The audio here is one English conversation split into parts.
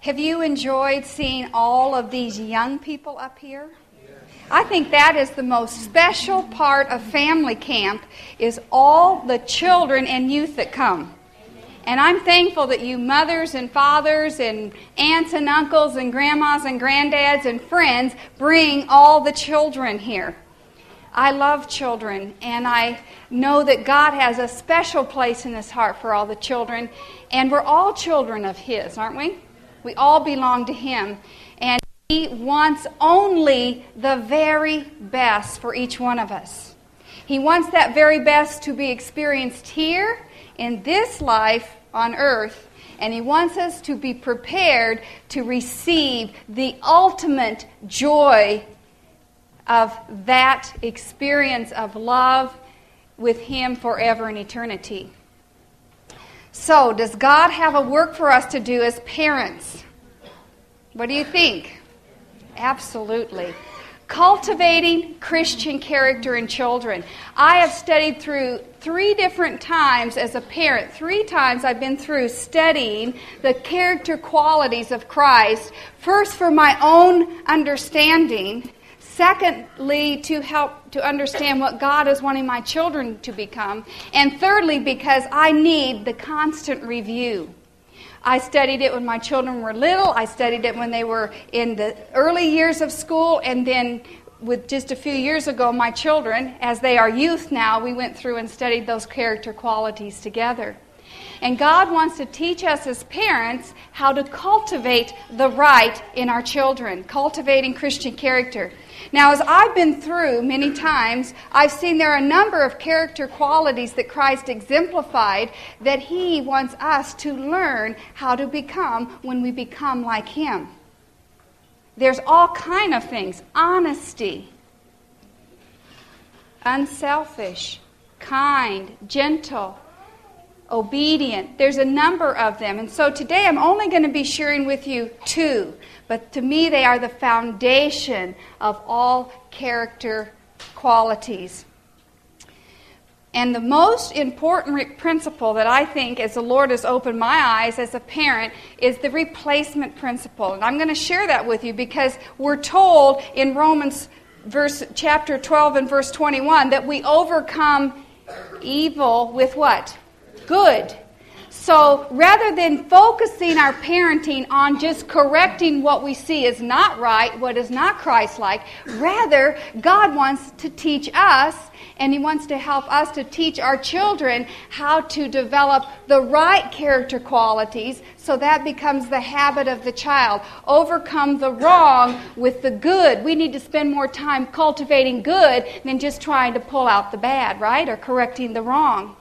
Have you enjoyed seeing all of these young people up here? I think that is the most special part of family camp is all the children and youth that come. And I'm thankful that you mothers and fathers and aunts and uncles and grandmas and granddads and friends bring all the children here. I love children, and I know that God has a special place in His heart for all the children, and we're all children of His, aren't we? We all belong to Him. And He wants only the very best for each one of us. He wants that very best to be experienced here in this life on earth. And He wants us to be prepared to receive the ultimate joy of that experience of love with Him forever in eternity. So, does God have a work for us to do as parents? What do you think? Absolutely. Cultivating Christian character in children. I have studied through three different times as a parent. Three times I've been through studying the character qualities of Christ, first for my own understanding, Secondly, to help to understand what God is wanting my children to become. And thirdly, because I need the constant review. I studied it when my children were little. I studied it when they were in the early years of school. And then, with just a few years ago, my children, as they are youth now, we went through and studied those character qualities together. And God wants to teach us as parents how to cultivate the right in our children, cultivating Christian character. Now, as I've been through many times, I've seen there are a number of character qualities that Christ exemplified that He wants us to learn how to become when we become like Him. There's all kind of things honesty, unselfish, kind, gentle, obedient. There's a number of them. And so today I'm only going to be sharing with you two. But to me, they are the foundation of all character qualities. And the most important principle that I think, as the Lord has opened my eyes as a parent, is the replacement principle. And I'm going to share that with you because we're told in Romans verse chapter 12 and verse 21 that we overcome evil with what? Good. So rather than focusing our parenting on just correcting what we see is not right, what is not Christ like, rather, God wants to teach us and He wants to help us to teach our children how to develop the right character qualities so that becomes the habit of the child. Overcome the wrong with the good. We need to spend more time cultivating good than just trying to pull out the bad, right? Or correcting the wrong.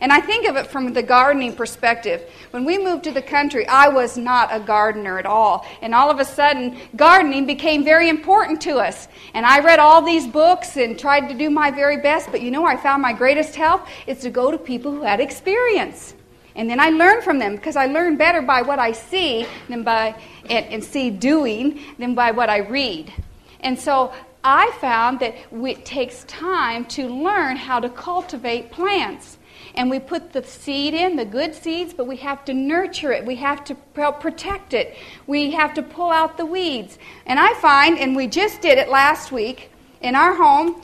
And I think of it from the gardening perspective. When we moved to the country, I was not a gardener at all. And all of a sudden, gardening became very important to us. And I read all these books and tried to do my very best. But you know, I found my greatest help is to go to people who had experience. And then I learn from them because I learn better by what I see than by and, and see doing than by what I read. And so I found that it takes time to learn how to cultivate plants and we put the seed in, the good seeds, but we have to nurture it. We have to help protect it. We have to pull out the weeds. And I find, and we just did it last week in our home,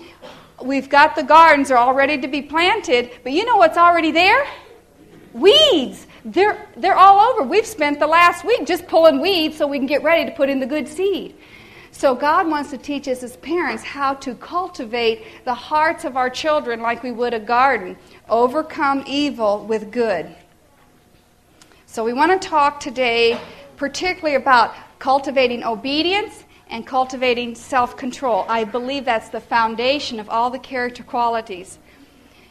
we've got the gardens are all ready to be planted, but you know what's already there? Weeds. They're, they're all over. We've spent the last week just pulling weeds so we can get ready to put in the good seed. So, God wants to teach us as parents how to cultivate the hearts of our children like we would a garden. Overcome evil with good. So, we want to talk today particularly about cultivating obedience and cultivating self control. I believe that's the foundation of all the character qualities.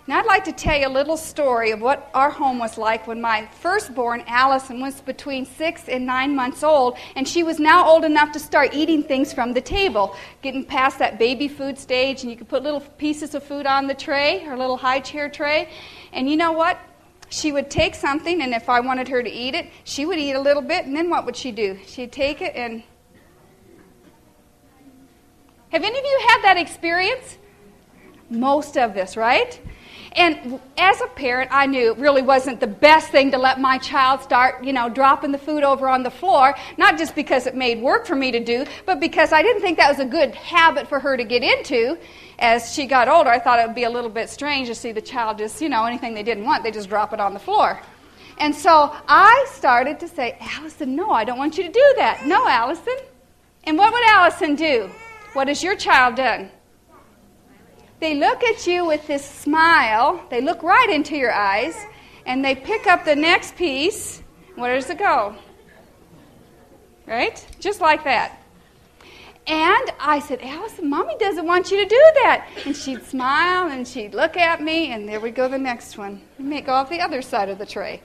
Now, I'd like to tell you a little story of what our home was like when my firstborn, Allison, was between six and nine months old, and she was now old enough to start eating things from the table, getting past that baby food stage, and you could put little pieces of food on the tray, her little high chair tray. And you know what? She would take something, and if I wanted her to eat it, she would eat a little bit, and then what would she do? She'd take it and. Have any of you had that experience? Most of this, right? And as a parent, I knew it really wasn't the best thing to let my child start, you know, dropping the food over on the floor, not just because it made work for me to do, but because I didn't think that was a good habit for her to get into. As she got older, I thought it would be a little bit strange to see the child just, you know, anything they didn't want, they just drop it on the floor. And so I started to say, Allison, no, I don't want you to do that. No, Allison. And what would Allison do? What has your child done? They look at you with this smile, they look right into your eyes, and they pick up the next piece. Where does it go? Right? Just like that. And I said, Allison, mommy doesn't want you to do that. And she'd smile and she'd look at me, and there we go, the next one. We may go off the other side of the tray.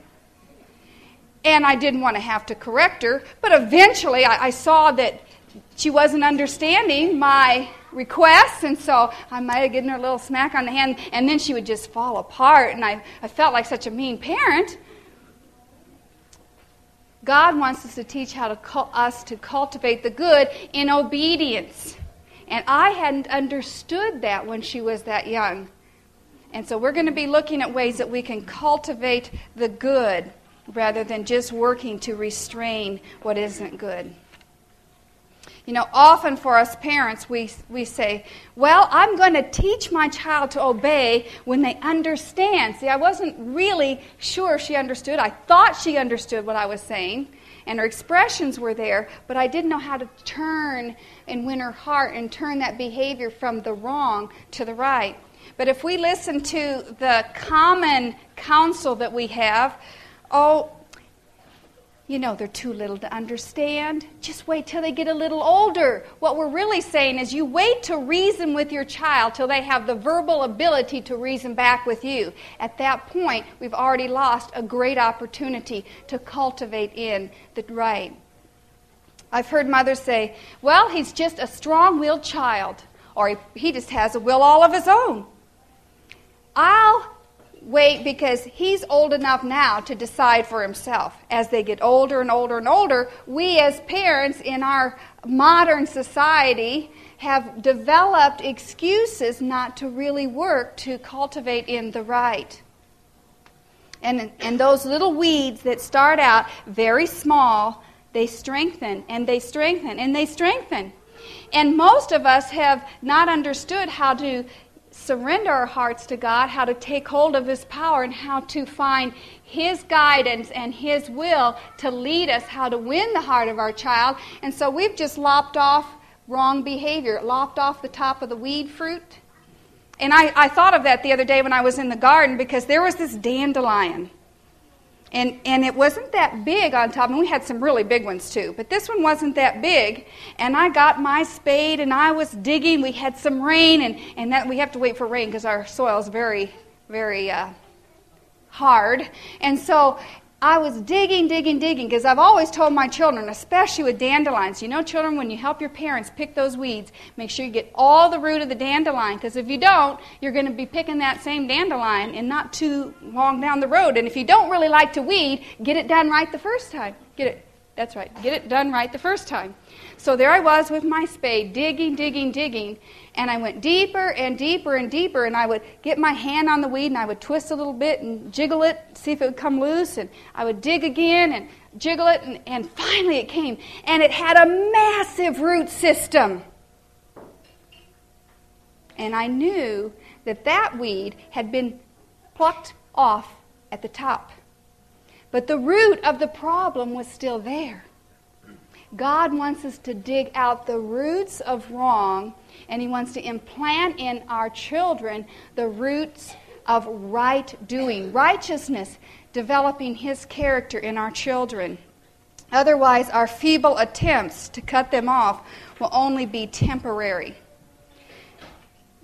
And I didn't want to have to correct her, but eventually I, I saw that she wasn't understanding my requests, and so I might have given her a little smack on the hand, and then she would just fall apart, and I, I felt like such a mean parent. God wants us to teach how to us to cultivate the good in obedience. And I hadn't understood that when she was that young. And so we're going to be looking at ways that we can cultivate the good rather than just working to restrain what isn't good. You know, often for us parents, we, we say, Well, I'm going to teach my child to obey when they understand. See, I wasn't really sure she understood. I thought she understood what I was saying, and her expressions were there, but I didn't know how to turn and win her heart and turn that behavior from the wrong to the right. But if we listen to the common counsel that we have, oh, you know, they're too little to understand. Just wait till they get a little older. What we're really saying is you wait to reason with your child till they have the verbal ability to reason back with you. At that point, we've already lost a great opportunity to cultivate in the right. I've heard mothers say, well, he's just a strong willed child, or he, he just has a will all of his own. I'll wait because he's old enough now to decide for himself. As they get older and older and older, we as parents in our modern society have developed excuses not to really work to cultivate in the right. And, and those little weeds that start out very small, they strengthen and they strengthen and they strengthen. And most of us have not understood how to surrender our hearts to God, how to take hold of His power, and how to find His guidance and His will to lead us, how to win the heart of our child. And so we've just lopped off wrong behavior, lopped off the top of the weed fruit. And I, I thought of that the other day when I was in the garden because there was this dandelion. And, and it wasn't that big on top, and we had some really big ones too, but this one wasn't that big. And I got my spade and I was digging. We had some rain, and, and that, we have to wait for rain because our soil is very, very uh, hard. And so I was digging, digging, digging because I've always told my children, especially with dandelions, you know, children, when you help your parents pick those weeds, make sure you get all the root of the dandelion because if you don't, you're going to be picking that same dandelion and not too long down the road. And if you don't really like to weed, get it done right the first time. Get it, that's right, get it done right the first time. So there I was with my spade, digging, digging, digging, and I went deeper and deeper and deeper, and I would get my hand on the weed and I would twist a little bit and jiggle it, see if it would come loose, and I would dig again and jiggle it, and, and finally it came. And it had a massive root system. And I knew that that weed had been plucked off at the top. But the root of the problem was still there. God wants us to dig out the roots of wrong, and He wants to implant in our children the roots of right doing, righteousness, developing His character in our children. Otherwise, our feeble attempts to cut them off will only be temporary.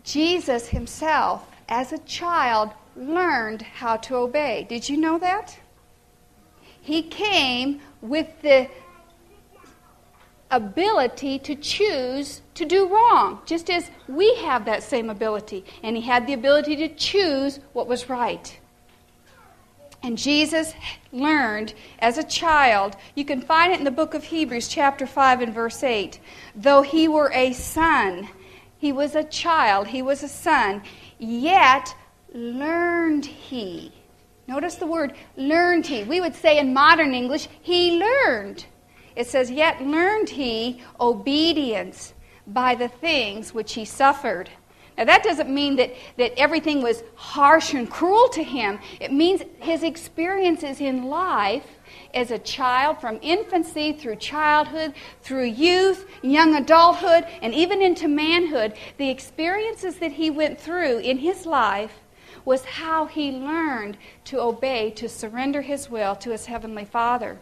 Jesus himself, as a child, learned how to obey. Did you know that? He came with the ability to choose to do wrong, just as we have that same ability. And he had the ability to choose what was right. And Jesus learned as a child, you can find it in the book of Hebrews, chapter 5, and verse 8. Though he were a son, he was a child, he was a son, yet learned he. Notice the word learned he. We would say in modern English, he learned. It says, Yet learned he obedience by the things which he suffered. Now, that doesn't mean that, that everything was harsh and cruel to him. It means his experiences in life as a child, from infancy through childhood, through youth, young adulthood, and even into manhood, the experiences that he went through in his life was how he learned to obey, to surrender his will to his heavenly Father.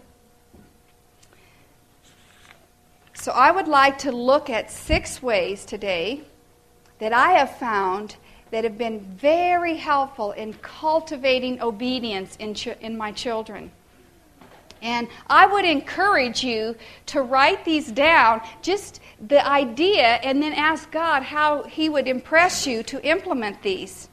So, I would like to look at six ways today that I have found that have been very helpful in cultivating obedience in, ch- in my children. And I would encourage you to write these down, just the idea, and then ask God how He would impress you to implement these.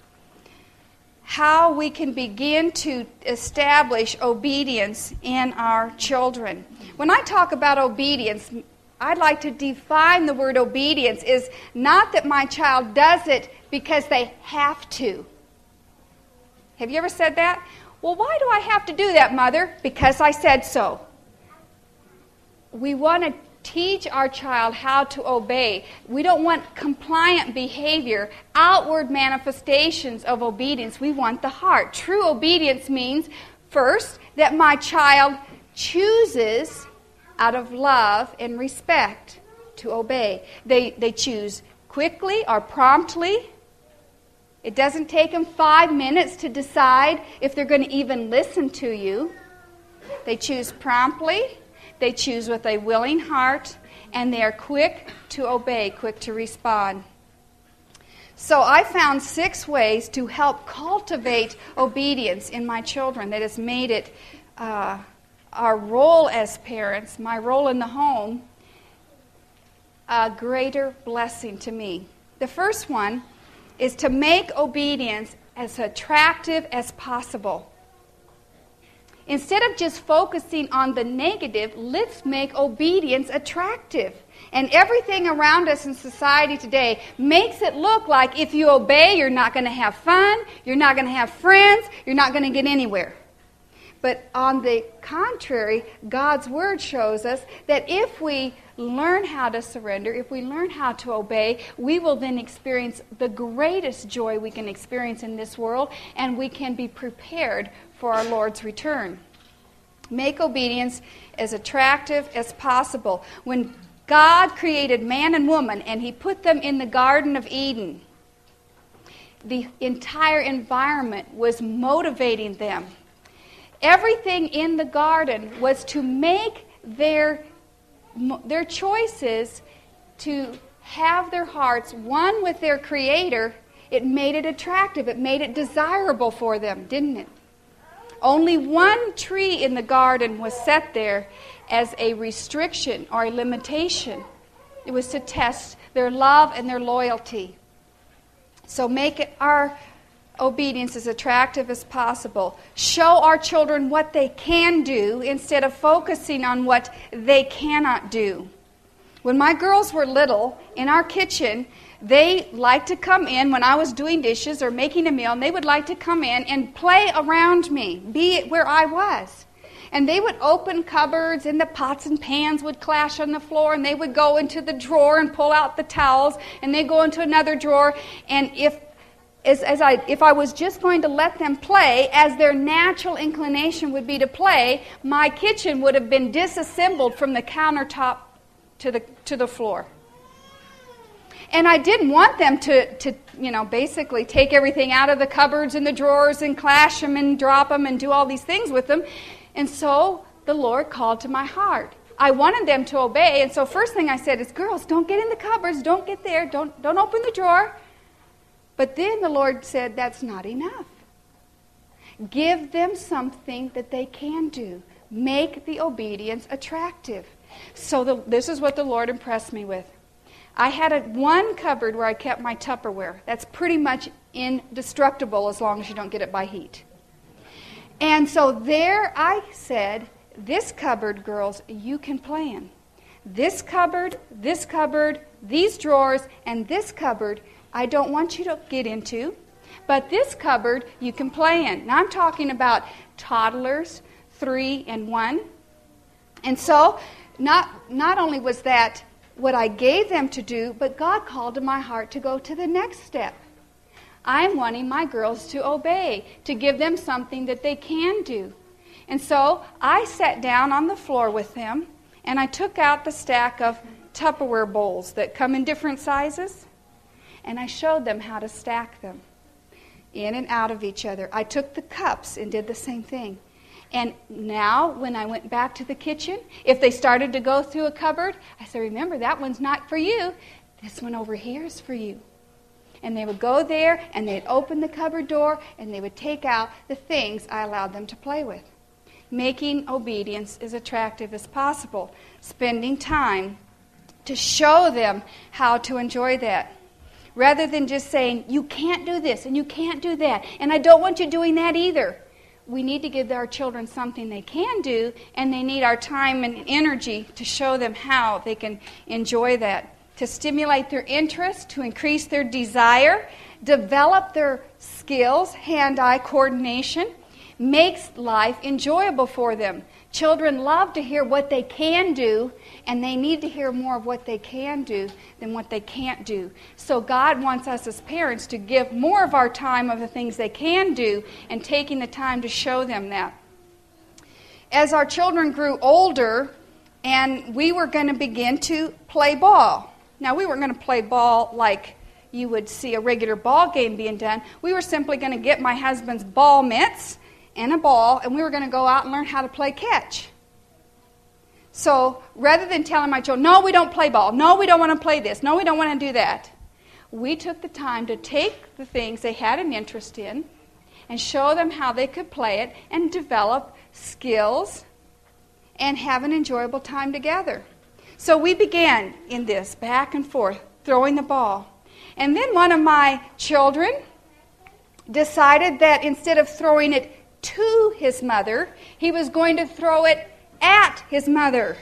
How we can begin to establish obedience in our children. When I talk about obedience, I'd like to define the word obedience is not that my child does it because they have to. Have you ever said that? Well, why do I have to do that, mother? Because I said so. We want to teach our child how to obey. We don't want compliant behavior, outward manifestations of obedience. We want the heart. True obedience means, first, that my child chooses out of love and respect to obey. They, they choose quickly or promptly. It doesn't take them five minutes to decide if they're going to even listen to you. They choose promptly, they choose with a willing heart, and they are quick to obey, quick to respond. So I found six ways to help cultivate obedience in my children that has made it. Uh, our role as parents, my role in the home, a greater blessing to me. The first one is to make obedience as attractive as possible. Instead of just focusing on the negative, let's make obedience attractive. And everything around us in society today makes it look like if you obey, you're not going to have fun, you're not going to have friends, you're not going to get anywhere. But on the contrary, God's Word shows us that if we learn how to surrender, if we learn how to obey, we will then experience the greatest joy we can experience in this world, and we can be prepared for our Lord's return. Make obedience as attractive as possible. When God created man and woman and He put them in the Garden of Eden, the entire environment was motivating them Everything in the garden was to make their, their choices to have their hearts one with their Creator. It made it attractive, it made it desirable for them, didn't it? Only one tree in the garden was set there as a restriction or a limitation. It was to test their love and their loyalty. So make it our obedience as attractive as possible. Show our children what they can do instead of focusing on what they cannot do. When my girls were little, in our kitchen, they liked to come in when I was doing dishes or making a meal, and they would like to come in and play around me, be it where I was. And they would open cupboards, and the pots and pans would clash on the floor, and they would go into the drawer and pull out the towels, and they go into another drawer. And if is as I, if I was just going to let them play as their natural inclination would be to play, my kitchen would have been disassembled from the countertop to the, to the floor. And I didn't want them to, to, you know, basically take everything out of the cupboards and the drawers and clash them and drop them and do all these things with them. And so the Lord called to my heart. I wanted them to obey, and so first thing I said is, girls, don't get in the cupboards, don't get there, don't, don't open the drawer. But then the Lord said, That's not enough. Give them something that they can do. Make the obedience attractive. So the, this is what the Lord impressed me with. I had a, one cupboard where I kept my Tupperware. That's pretty much indestructible as long as you don't get it by heat. And so there I said, This cupboard, girls, you can plan. This cupboard, this cupboard, these drawers, and this cupboard, I don't want you to get into. But this cupboard you can play in. Now I'm talking about toddlers, three and one. And so, not, not only was that what I gave them to do, but God called to my heart to go to the next step. I'm wanting my girls to obey, to give them something that they can do. And so I sat down on the floor with them and I took out the stack of Tupperware bowls that come in different sizes and I showed them how to stack them in and out of each other. I took the cups and did the same thing. And now, when I went back to the kitchen, if they started to go through a cupboard, I said, Remember, that one's not for you. This one over here is for you. And they would go there and they'd open the cupboard door and they would take out the things I allowed them to play with. Making obedience as attractive as possible, spending time to show them how to enjoy that. Rather than just saying, you can't do this and you can't do that, and I don't want you doing that either. We need to give our children something they can do, and they need our time and energy to show them how they can enjoy that to stimulate their interest, to increase their desire, develop their skills, hand eye coordination, makes life enjoyable for them. Children love to hear what they can do, and they need to hear more of what they can do than what they can't do. So, God wants us as parents to give more of our time of the things they can do and taking the time to show them that. As our children grew older, and we were going to begin to play ball. Now, we weren't going to play ball like you would see a regular ball game being done. We were simply going to get my husband's ball mitts and a ball, and we were going to go out and learn how to play catch. So rather than telling my children, no, we don't play ball, no, we don't want to play this, no, we don't want to do that, we took the time to take the things they had an interest in and show them how they could play it and develop skills and have an enjoyable time together. So we began in this, back and forth, throwing the ball. And then one of my children decided that instead of throwing it to his mother, he was going to throw it at his mother.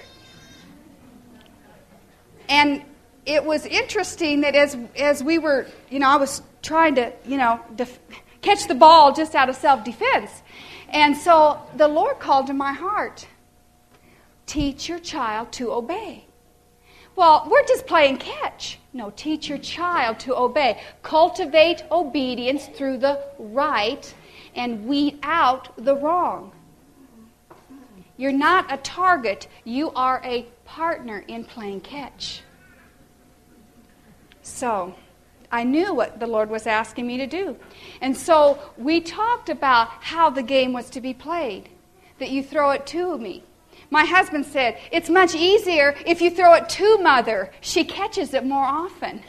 And it was interesting that as, as we were, you know, I was trying to, you know, def- catch the ball just out of self defense. And so the Lord called to my heart teach your child to obey. Well, we're just playing catch. No, teach your child to obey. Cultivate obedience through the right and weed out the wrong. You're not a target, you are a partner in playing catch. So, I knew what the Lord was asking me to do. And so we talked about how the game was to be played. That you throw it to me, my husband said, It's much easier if you throw it to mother. She catches it more often.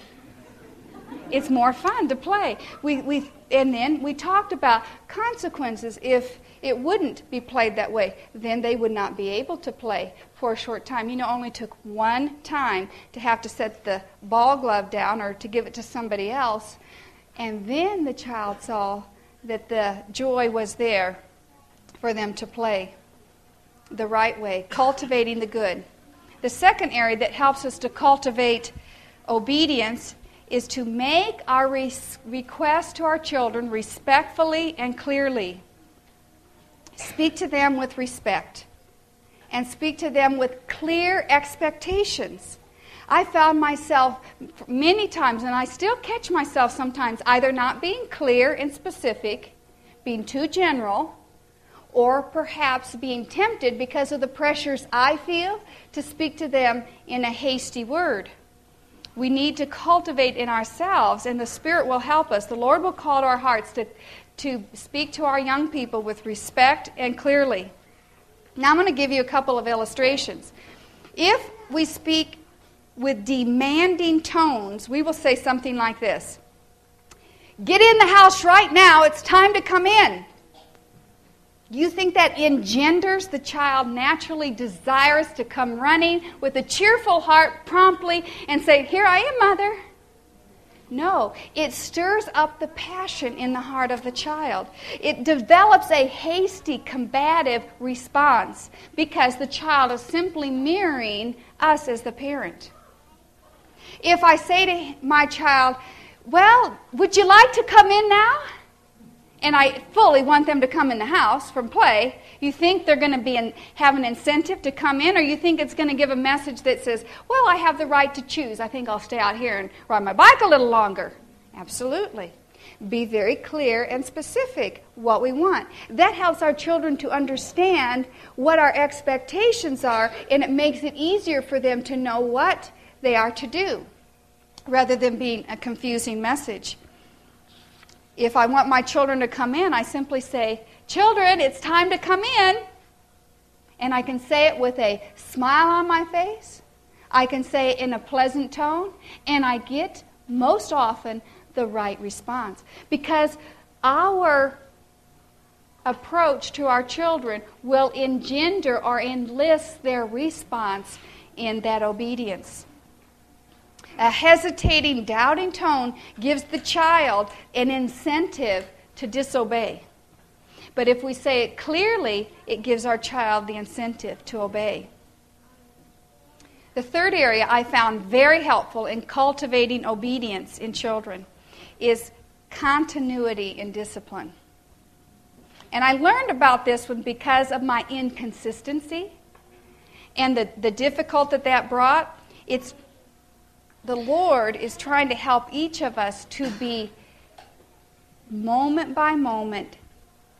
It's more fun to play. We, we, and then we talked about consequences if it wouldn't be played that way. Then they would not be able to play for a short time. You know, only took one time to have to set the ball glove down or to give it to somebody else. And then the child saw that the joy was there for them to play the right way, cultivating the good. The second area that helps us to cultivate obedience is to make our re- request to our children respectfully and clearly. Speak to them with respect and speak to them with clear expectations. I found myself many times, and I still catch myself sometimes, either not being clear and specific, being too general, or perhaps being tempted because of the pressures I feel to speak to them in a hasty word. We need to cultivate in ourselves, and the Spirit will help us. The Lord will call to our hearts to, to speak to our young people with respect and clearly. Now, I'm going to give you a couple of illustrations. If we speak with demanding tones, we will say something like this Get in the house right now, it's time to come in. You think that engenders the child naturally desires to come running with a cheerful heart promptly and say, Here I am, mother? No, it stirs up the passion in the heart of the child. It develops a hasty, combative response because the child is simply mirroring us as the parent. If I say to my child, Well, would you like to come in now? And I fully want them to come in the house from play. You think they're going to be in, have an incentive to come in, or you think it's going to give a message that says, Well, I have the right to choose. I think I'll stay out here and ride my bike a little longer. Absolutely. Be very clear and specific what we want. That helps our children to understand what our expectations are, and it makes it easier for them to know what they are to do rather than being a confusing message. If I want my children to come in, I simply say, Children, it's time to come in. And I can say it with a smile on my face. I can say it in a pleasant tone. And I get, most often, the right response. Because our approach to our children will engender or enlist their response in that obedience. A hesitating, doubting tone gives the child an incentive to disobey. But if we say it clearly, it gives our child the incentive to obey. The third area I found very helpful in cultivating obedience in children is continuity in discipline. And I learned about this one because of my inconsistency and the, the difficult that that brought. It's the Lord is trying to help each of us to be moment by moment,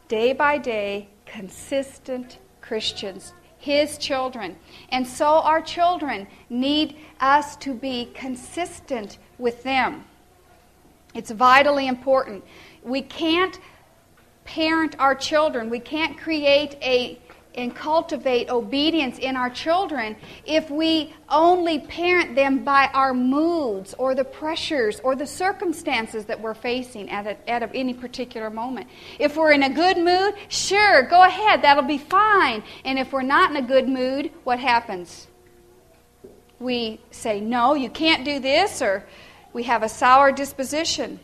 day by day, consistent Christians, His children. And so our children need us to be consistent with them. It's vitally important. We can't parent our children, we can't create a and cultivate obedience in our children if we only parent them by our moods or the pressures or the circumstances that we're facing at, a, at a, any particular moment. If we're in a good mood, sure, go ahead, that'll be fine. And if we're not in a good mood, what happens? We say, no, you can't do this, or we have a sour disposition.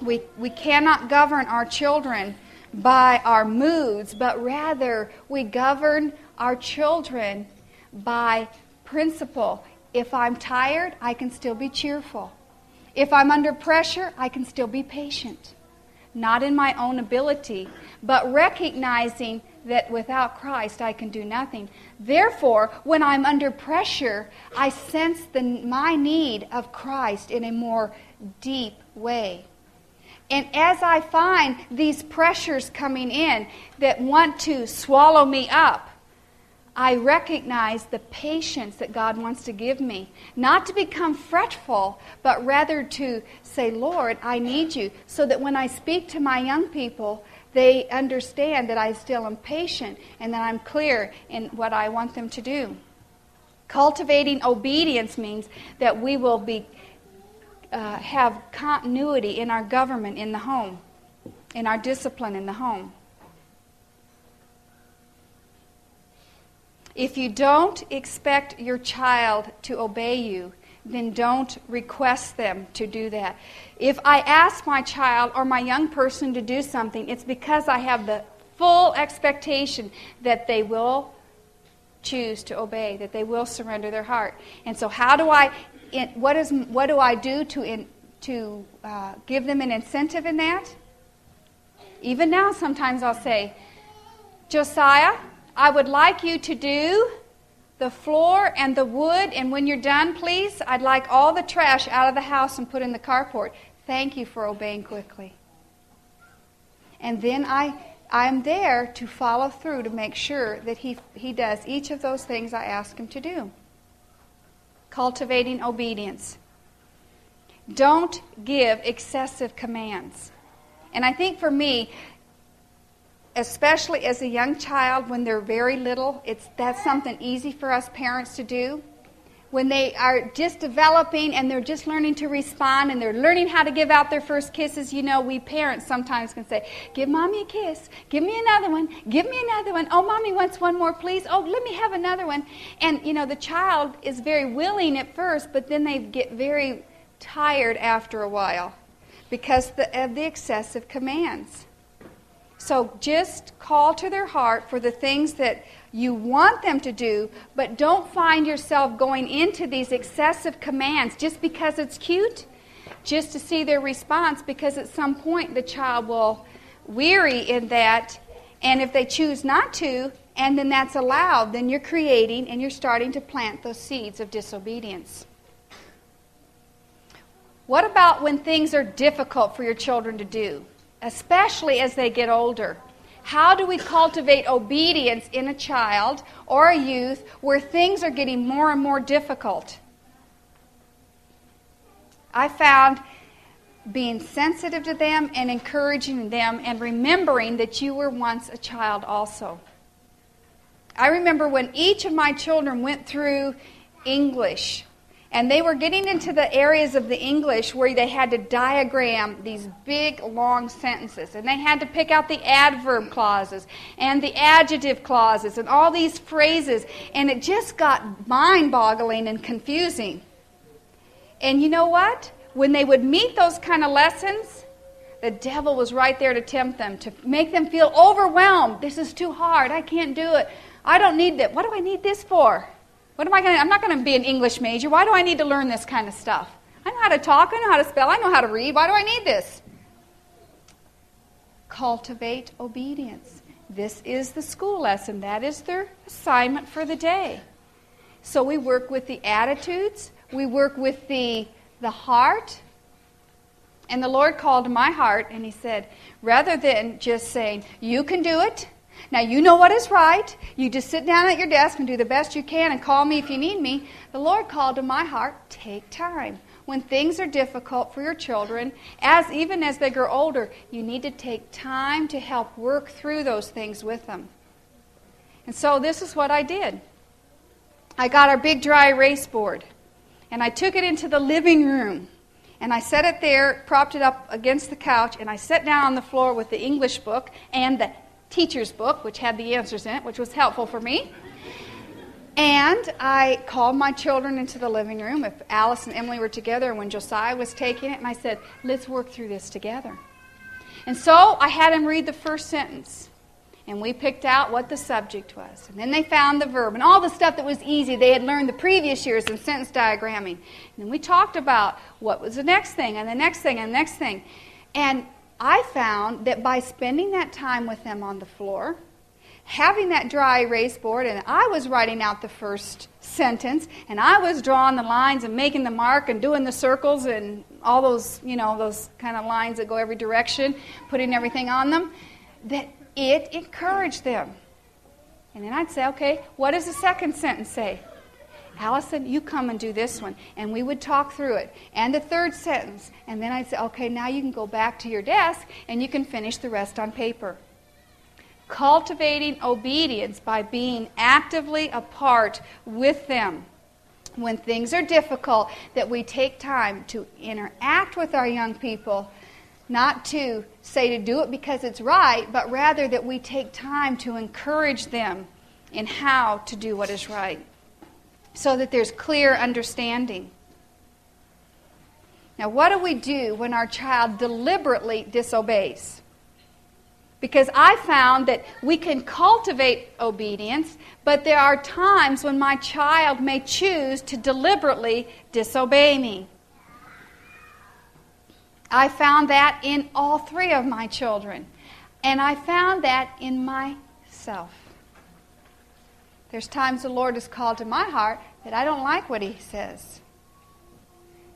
We, we cannot govern our children by our moods, but rather we govern our children by principle. If I'm tired, I can still be cheerful. If I'm under pressure, I can still be patient. Not in my own ability, but recognizing that without Christ I can do nothing. Therefore, when I'm under pressure, I sense the, my need of Christ in a more deep way. And as I find these pressures coming in that want to swallow me up, I recognize the patience that God wants to give me. Not to become fretful, but rather to say, Lord, I need you. So that when I speak to my young people, they understand that I still am patient and that I'm clear in what I want them to do. Cultivating obedience means that we will be uh, have continuity in our government in the home, in our discipline in the home. If you don't expect your child to obey you, then don't request them to do that. If I ask my child or my young person to do something, it's because I have the full expectation that they will choose to obey, that they will surrender their heart. And so, how do I in, what, is, what do I do to, in, to uh, give them an incentive in that? Even now, sometimes I'll say, Josiah, I would like you to do the floor and the wood, and when you're done, please, I'd like all the trash out of the house and put in the carport. Thank you for obeying quickly. And then I, I'm there to follow through to make sure that he, he does each of those things I ask him to do cultivating obedience. Don't give excessive commands. And I think for me, especially as a young child when they're very little, it's that's something easy for us parents to do when they are just developing and they're just learning to respond and they're learning how to give out their first kisses, you know, we parents sometimes can say, Give mommy a kiss. Give me another one. Give me another one. Oh, mommy wants one more, please. Oh, let me have another one. And, you know, the child is very willing at first, but then they get very tired after a while because of the excessive commands. So just call to their heart for the things that you want them to do, but don't find yourself going into these excessive commands just because it's cute. just to see their response because at some point the child will weary in that. And if they choose not to, and then that's allowed, then you're creating and you're starting to plant those seeds of disobedience. What about when things are difficult for your children to do, especially as they get older? How do we cultivate obedience in a child or a youth where things are getting more and more difficult? I found being sensitive to them and encouraging them and remembering that you were once a child also. I remember when each of my children went through English and they were getting into the areas of the English where they had to diagram these big, long sentences. And they had to pick out the adverb clauses and the adjective clauses and all these phrases. And it just got mind boggling and confusing. And you know what? When they would meet those kind of lessons, the devil was right there to tempt them, to make them feel overwhelmed. This is too hard. I can't do it. I don't need that. What do I need this for? What am I going to? I'm not going to be an English major. Why do I need to learn this kind of stuff? I know how to talk. I know how to spell. I know how to read. Why do I need this? Cultivate obedience. This is the school lesson. That is their assignment for the day. So we work with the attitudes. We work with the the heart. And the Lord called my heart and He said, rather than just saying, You can do it, now, you know what is right. You just sit down at your desk and do the best you can and call me if you need me. The Lord called to my heart, take time. When things are difficult for your children, as even as they grow older, you need to take time to help work through those things with them. And so this is what I did. I got our big dry erase board and I took it into the living room and I set it there, propped it up against the couch, and I sat down on the floor with the English book and the teacher's book, which had the answers in it, which was helpful for me. And I called my children into the living room. If Allison and Emily were together, when Josiah was taking it, and I said, Let's work through this together. And so I had them read the first sentence. And we picked out what the subject was. And then they found the verb and all the stuff that was easy they had learned the previous years in sentence diagramming. And then we talked about what was the next thing and the next thing and the next thing. And I found that by spending that time with them on the floor, having that dry erase board, and I was writing out the first sentence, and I was drawing the lines and making the mark and doing the circles and all those, you know, those kind of lines that go every direction, putting everything on them, that it encouraged them. And then I'd say, okay, what does the second sentence say? Allison, you come and do this one. And we would talk through it. And the third sentence. And then I'd say, okay, now you can go back to your desk and you can finish the rest on paper. Cultivating obedience by being actively a part with them. When things are difficult, that we take time to interact with our young people, not to say to do it because it's right, but rather that we take time to encourage them in how to do what is right so that there's clear understanding. Now, what do we do when our child deliberately disobeys? Because I found that we can cultivate obedience, but there are times when my child may choose to deliberately disobey me. I found that in all three of my children, and I found that in myself. There's times the Lord has called to my heart that I don't like what He says.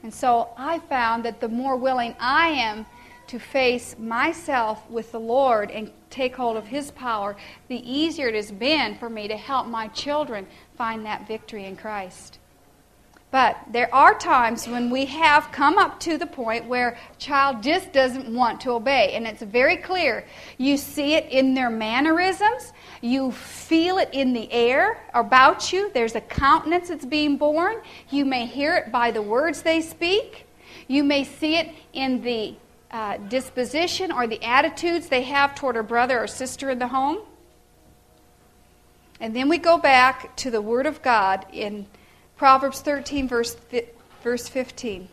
And so I found that the more willing I am to face myself with the Lord and take hold of His power, the easier it has been for me to help my children find that victory in Christ. But there are times when we have come up to the point where a child just doesn't want to obey, and it's very clear. You see it in their mannerisms, you feel it in the air about you. There's a countenance that's being born. You may hear it by the words they speak. You may see it in the uh, disposition or the attitudes they have toward a brother or sister in the home. And then we go back to the Word of God in Proverbs 13, verse, verse 15.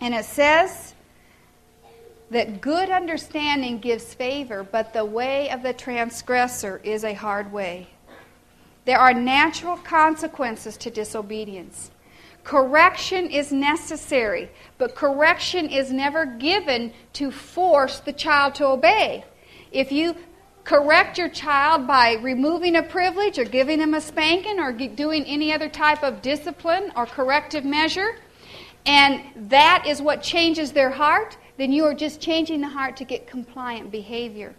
And it says that good understanding gives favor, but the way of the transgressor is a hard way. There are natural consequences to disobedience. Correction is necessary, but correction is never given to force the child to obey. If you correct your child by removing a privilege or giving them a spanking or doing any other type of discipline or corrective measure, and that is what changes their heart, then you are just changing the heart to get compliant behavior.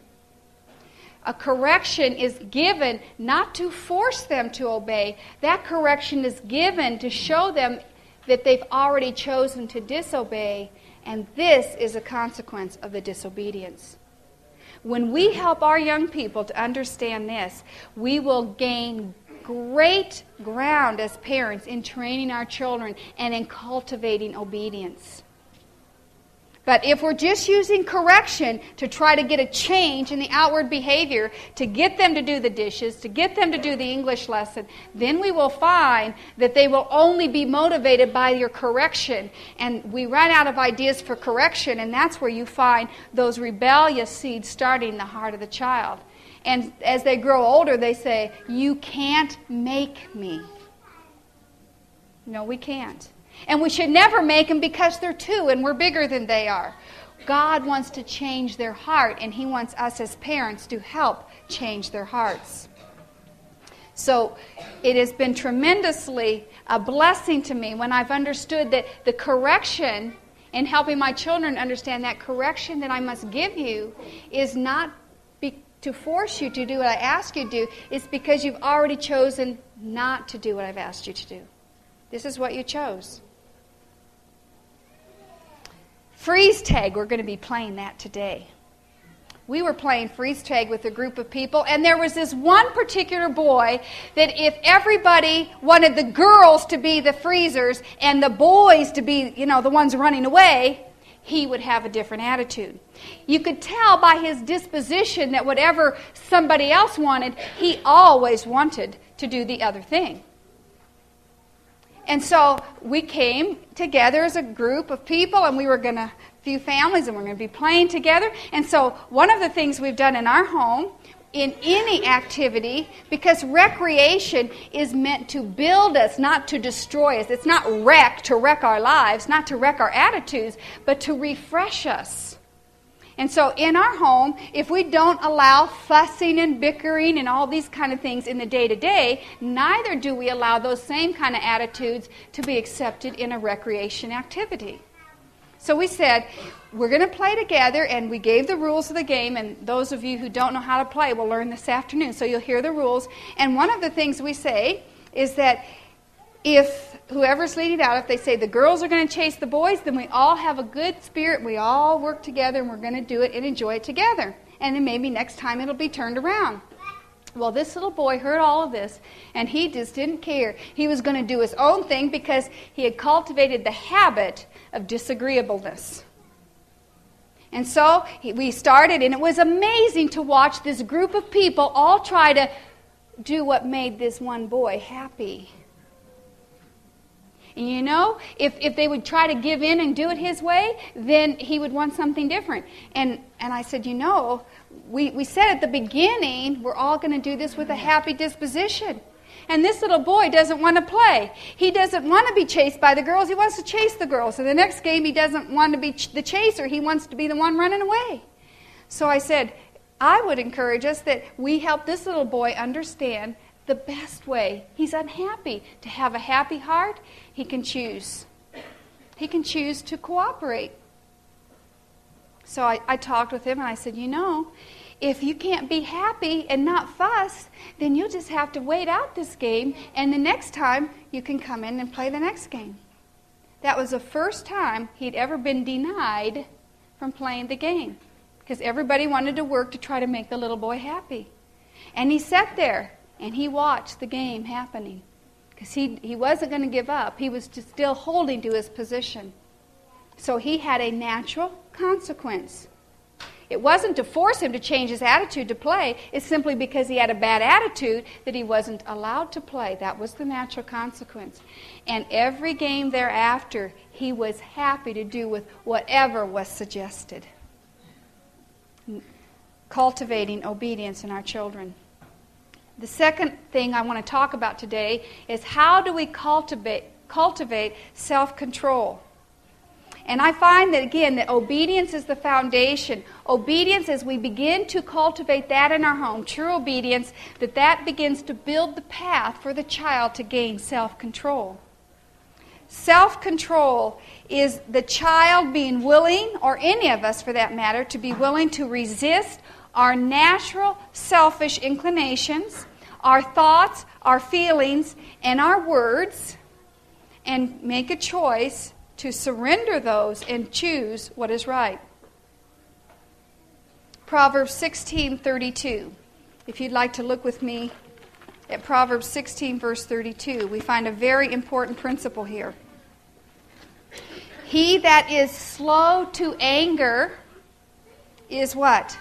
A correction is given not to force them to obey, that correction is given to show them that they've already chosen to disobey, and this is a consequence of the disobedience. When we help our young people to understand this, we will gain great ground as parents in training our children and in cultivating obedience. But if we're just using correction to try to get a change in the outward behavior, to get them to do the dishes, to get them to do the English lesson, then we will find that they will only be motivated by your correction. And we run out of ideas for correction, and that's where you find those rebellious seeds starting in the heart of the child. And as they grow older, they say, You can't make me. No, we can't. And we should never make them because they're two and we're bigger than they are. God wants to change their heart, and He wants us as parents to help change their hearts. So it has been tremendously a blessing to me when I've understood that the correction and helping my children understand that correction that I must give you is not be, to force you to do what I ask you to do, it's because you've already chosen not to do what I've asked you to do. This is what you chose. Freeze tag, we're going to be playing that today. We were playing freeze tag with a group of people, and there was this one particular boy that if everybody wanted the girls to be the freezers and the boys to be, you know, the ones running away, he would have a different attitude. You could tell by his disposition that whatever somebody else wanted, he always wanted to do the other thing. And so we came together as a group of people, and we were going to, few families, and we're going to be playing together. And so one of the things we've done in our home, in any activity, because recreation is meant to build us, not to destroy us. It's not wreck to wreck our lives, not to wreck our attitudes, but to refresh us. And so in our home, if we don't allow fussing and bickering and all these kind of things in the day to day, neither do we allow those same kind of attitudes to be accepted in a recreation activity. So we said, we're going to play together, and we gave the rules of the game. And those of you who don't know how to play will learn this afternoon. So you'll hear the rules. And one of the things we say is that if whoever's leading out, if they say the girls are going to chase the boys, then we all have a good spirit. We all work together and we're going to do it and enjoy it together. And then maybe next time it'll be turned around. Well, this little boy heard all of this and he just didn't care. He was going to do his own thing because he had cultivated the habit of disagreeableness. And so we started, and it was amazing to watch this group of people all try to do what made this one boy happy. You know, if, if they would try to give in and do it his way, then he would want something different. And, and I said, you know, we, we said at the beginning, we're all going to do this with a happy disposition. And this little boy doesn't want to play. He doesn't want to be chased by the girls. He wants to chase the girls. In the next game, he doesn't want to be ch- the chaser. He wants to be the one running away. So I said, I would encourage us that we help this little boy understand the best way. He's unhappy. To have a happy heart, he can choose. He can choose to cooperate. So I, I, talked with him and I said, You know, if you can't be happy and not fuss, then you'll just have to wait out this game, and the next time you can come in and play the next game. That was the first time he'd ever been denied from playing the game because everybody wanted to work to try to make the little boy happy. And he sat there and he watched the game happening because he, he wasn't going to give up. He was still holding to his position. So he had a natural consequence. It wasn't to force him to change his attitude to play, it's simply because he had a bad attitude that he wasn't allowed to play. That was the natural consequence. And every game thereafter, he was happy to do with whatever was suggested. Cultivating obedience in our children. The second thing I want to talk about today is how do we cultivate cultivate self control. And I find that again, that obedience is the foundation. Obedience, as we begin to cultivate that in our home, true obedience, that that begins to build the path for the child to gain self control. Self control is the child being willing, or any of us for that matter, to be willing to resist our natural selfish inclinations, our thoughts, our feelings, and our words, and make a choice to surrender those and choose what is right. Proverbs 16:32. If you'd like to look with me at Proverbs 16 verse 32, we find a very important principle here. He that is slow to anger is what?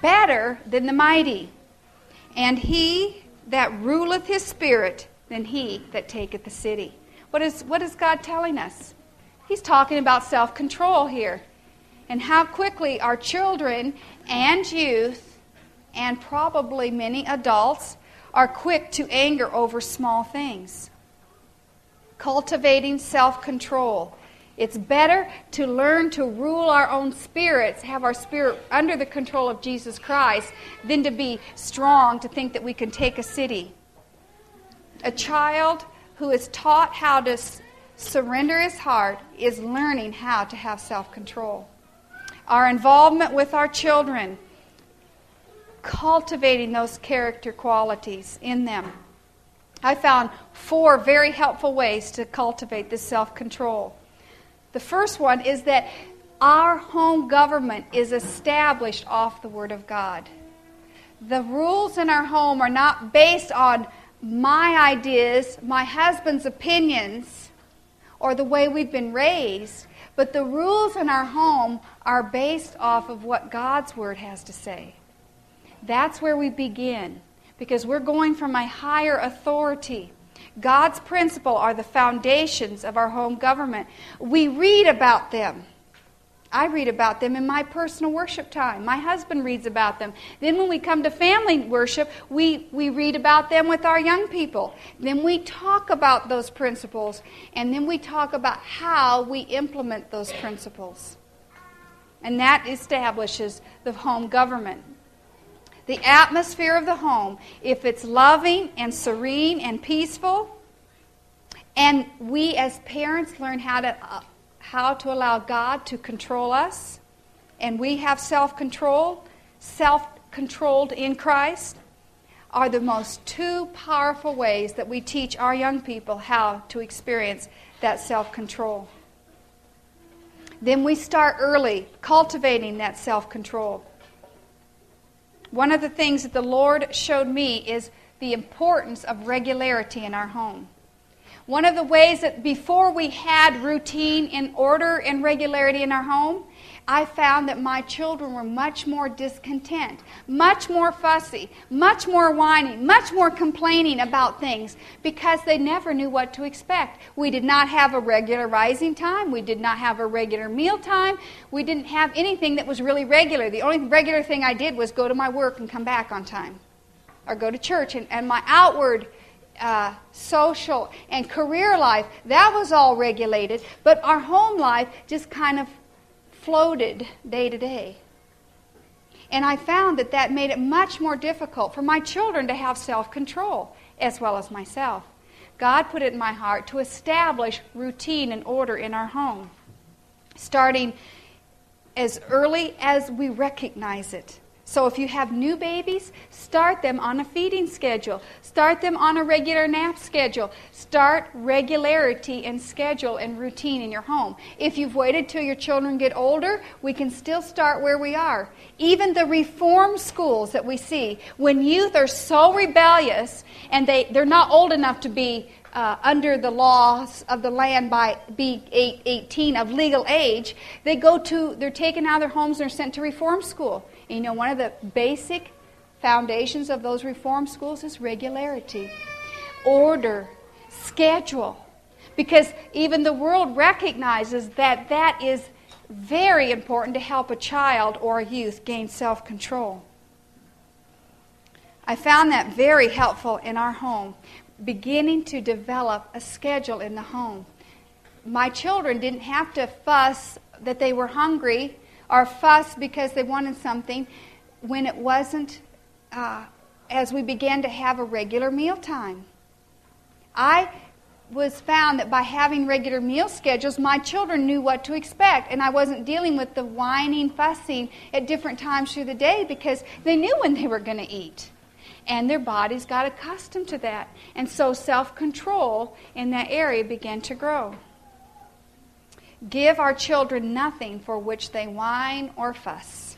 Better than the mighty. And he that ruleth his spirit than he that taketh the city. What is, what is God telling us? He's talking about self control here and how quickly our children and youth, and probably many adults, are quick to anger over small things. Cultivating self control. It's better to learn to rule our own spirits, have our spirit under the control of Jesus Christ, than to be strong to think that we can take a city. A child who is taught how to surrender his heart is learning how to have self control. Our involvement with our children, cultivating those character qualities in them. I found four very helpful ways to cultivate this self control. The first one is that our home government is established off the Word of God. The rules in our home are not based on my ideas, my husband's opinions, or the way we've been raised, but the rules in our home are based off of what God's Word has to say. That's where we begin because we're going from a higher authority. God's principles are the foundations of our home government. We read about them. I read about them in my personal worship time. My husband reads about them. Then, when we come to family worship, we, we read about them with our young people. Then we talk about those principles, and then we talk about how we implement those principles. And that establishes the home government. The atmosphere of the home, if it's loving and serene and peaceful, and we as parents learn how to uh, how to allow God to control us, and we have self control, self controlled in Christ, are the most two powerful ways that we teach our young people how to experience that self control. Then we start early cultivating that self control. One of the things that the Lord showed me is the importance of regularity in our home. One of the ways that before we had routine and order and regularity in our home, I found that my children were much more discontent, much more fussy, much more whining, much more complaining about things because they never knew what to expect. We did not have a regular rising time. We did not have a regular meal time. We didn't have anything that was really regular. The only regular thing I did was go to my work and come back on time or go to church. And, and my outward uh, social and career life, that was all regulated, but our home life just kind of floated day to day. And I found that that made it much more difficult for my children to have self control, as well as myself. God put it in my heart to establish routine and order in our home, starting as early as we recognize it. So if you have new babies, start them on a feeding schedule. Start them on a regular nap schedule. Start regularity and schedule and routine in your home. If you've waited till your children get older, we can still start where we are. Even the reform schools that we see, when youth are so rebellious and they, they're not old enough to be uh, under the laws of the land by being 18 of legal age, they go to, they're taken out of their homes and are sent to reform school. You know, one of the basic foundations of those reform schools is regularity, order, schedule. Because even the world recognizes that that is very important to help a child or a youth gain self control. I found that very helpful in our home. beginning to develop a schedule in the home. My children didn't have to fuss that they were hungry or fuss because they wanted something when it wasn't uh, as we began to have a regular meal time. I was found that by having regular meal schedules, my children knew what to expect, and I wasn't dealing with the whining, fussing at different times through the day because they knew when they were going to eat. And their bodies got accustomed to that. And so self control in that area began to grow. Give our children nothing for which they whine or fuss.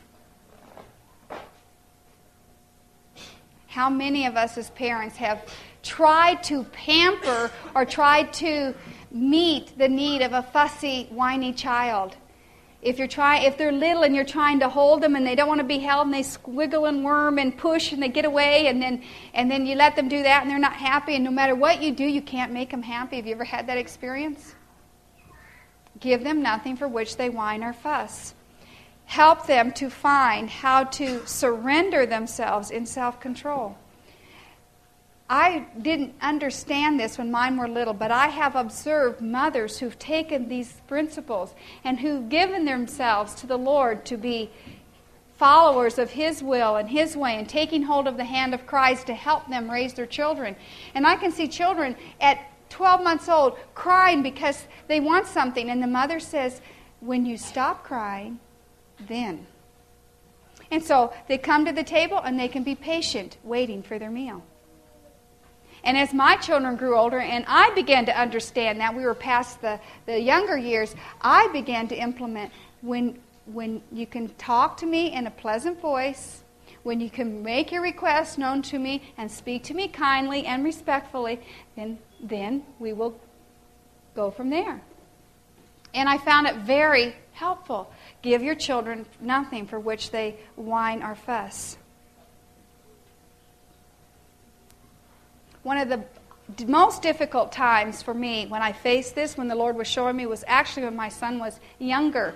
How many of us as parents have tried to pamper or tried to meet the need of a fussy, whiny child. If you're trying, if they're little and you're trying to hold them and they don't want to be held and they squiggle and worm and push and they get away and then and then you let them do that and they're not happy and no matter what you do, you can't make them happy. Have you ever had that experience? Give them nothing for which they whine or fuss. Help them to find how to surrender themselves in self control. I didn't understand this when mine were little, but I have observed mothers who've taken these principles and who've given themselves to the Lord to be followers of His will and His way and taking hold of the hand of Christ to help them raise their children. And I can see children at 12 months old crying because they want something, and the mother says, When you stop crying, then. And so they come to the table and they can be patient, waiting for their meal. And as my children grew older and I began to understand that, we were past the, the younger years, I began to implement when, when you can talk to me in a pleasant voice, when you can make your requests known to me and speak to me kindly and respectfully, then, then we will go from there. And I found it very helpful. Give your children nothing for which they whine or fuss. one of the most difficult times for me when I faced this, when the Lord was showing me, was actually when my son was younger.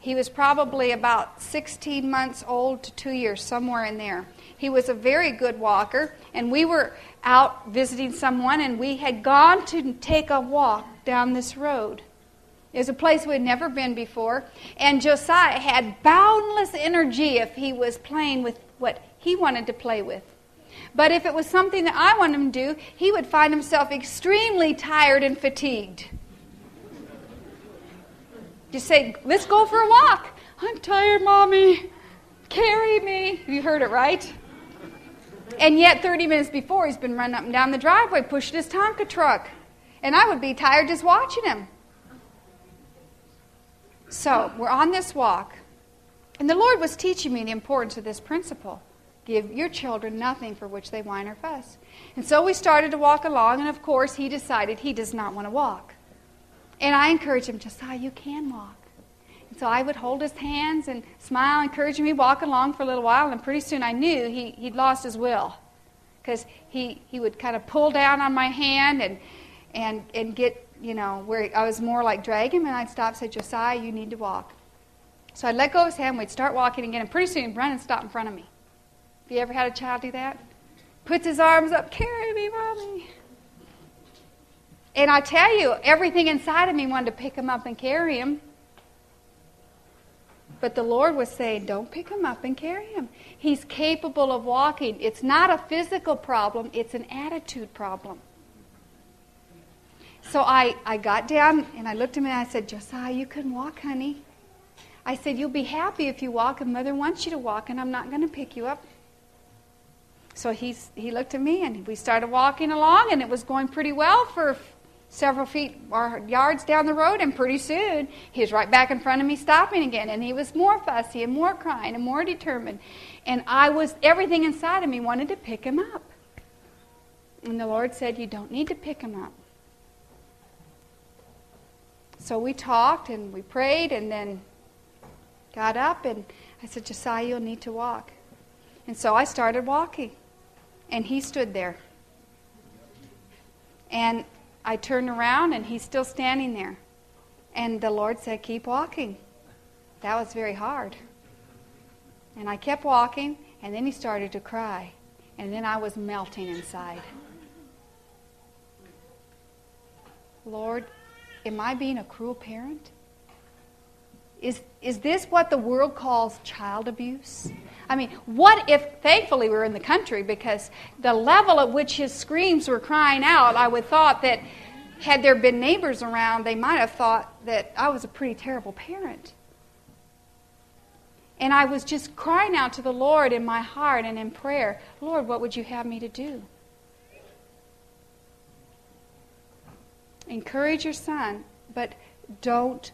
He was probably about 16 months old to two years, somewhere in there. He was a very good walker, and we were out visiting someone, and we had gone to take a walk down this road. It was a place we had never been before, and Josiah had boundless energy if he was playing with what he wanted to play with. But if it was something that I wanted him to do, he would find himself extremely tired and fatigued. You say, let's go for a walk. I'm tired, Mommy. Carry me. You heard it, right? And yet, 30 minutes before, he's been running up and down the driveway pushing his Tonka truck. And I would be tired just watching him. So, we're on this walk. And the Lord was teaching me the importance of this principle. Give your children nothing for which they whine or fuss. And so we started to walk along, and of course, he decided he does not want to walk. And I encouraged him, Josiah, you can walk. So I would hold his hands and smile, encouraging me walk along for a little while, and pretty soon I knew he, he'd lost his will. Because he, he would kind of pull down on my hand and, and, and get, you know, where I was more like drag him, and I'd stop and say, Josiah, you need to walk. So I'd let go of his hand, we'd start walking again, and pretty soon he'd run and stop in front of me. Have you ever had a child do that? Puts his arms up, carry me, mommy. And I tell you, everything inside of me wanted to pick him up and carry him. But the Lord was saying, don't pick him up and carry him. He's capable of walking. It's not a physical problem, it's an attitude problem. So I, I got down and I looked at him and I said, Josiah, you can walk, honey. I said, You'll be happy if you walk, and mother wants you to walk, and I'm not going to pick you up. So he's, he looked at me and we started walking along, and it was going pretty well for several feet or yards down the road. And pretty soon he was right back in front of me, stopping again. And he was more fussy and more crying and more determined. And I was, everything inside of me wanted to pick him up. And the Lord said, You don't need to pick him up. So we talked and we prayed and then got up and I said, Josiah, you'll need to walk. And so I started walking. And he stood there. And I turned around and he's still standing there. And the Lord said, Keep walking. That was very hard. And I kept walking, and then he started to cry. And then I was melting inside. Lord, am I being a cruel parent? Is, is this what the world calls child abuse? I mean, what if, thankfully, we're in the country because the level at which his screams were crying out, I would thought that had there been neighbors around, they might have thought that I was a pretty terrible parent. And I was just crying out to the Lord in my heart and in prayer Lord, what would you have me to do? Encourage your son, but don't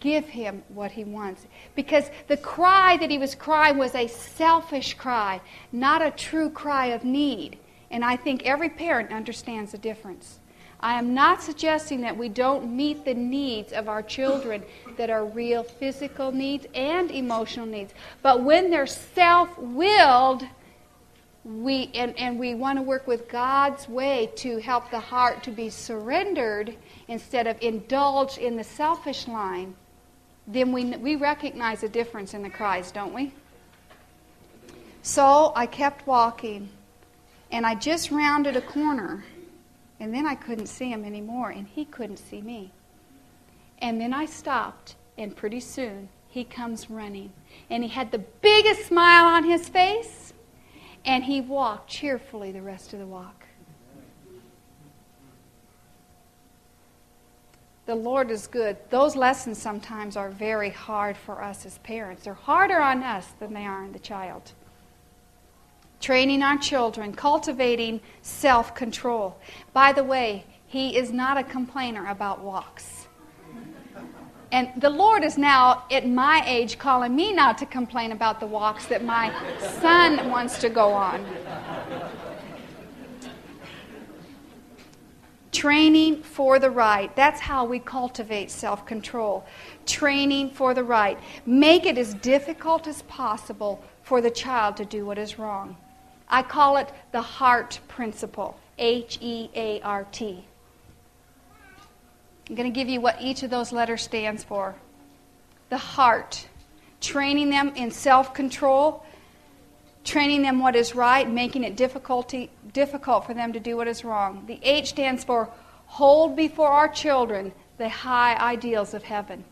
give him what he wants. Because the cry that he was crying was a selfish cry, not a true cry of need. And I think every parent understands the difference. I am not suggesting that we don't meet the needs of our children that are real physical needs and emotional needs. But when they're self willed, we, and, and we want to work with God's way to help the heart to be surrendered instead of indulged in the selfish line, then we, we recognize a difference in the cries, don't we? So I kept walking, and I just rounded a corner and then I couldn't see him anymore, and he couldn't see me. And then I stopped, and pretty soon he comes running. And he had the biggest smile on his face, and he walked cheerfully the rest of the walk. The Lord is good. Those lessons sometimes are very hard for us as parents. They're harder on us than they are on the child training our children, cultivating self control. By the way, he is not a complainer about walks. And the Lord is now, at my age, calling me not to complain about the walks that my son wants to go on. Training for the right. That's how we cultivate self control. Training for the right. Make it as difficult as possible for the child to do what is wrong. I call it the heart principle H E A R T. I'm going to give you what each of those letters stands for. The heart, training them in self control, training them what is right, making it difficulty, difficult for them to do what is wrong. The H stands for hold before our children the high ideals of heaven.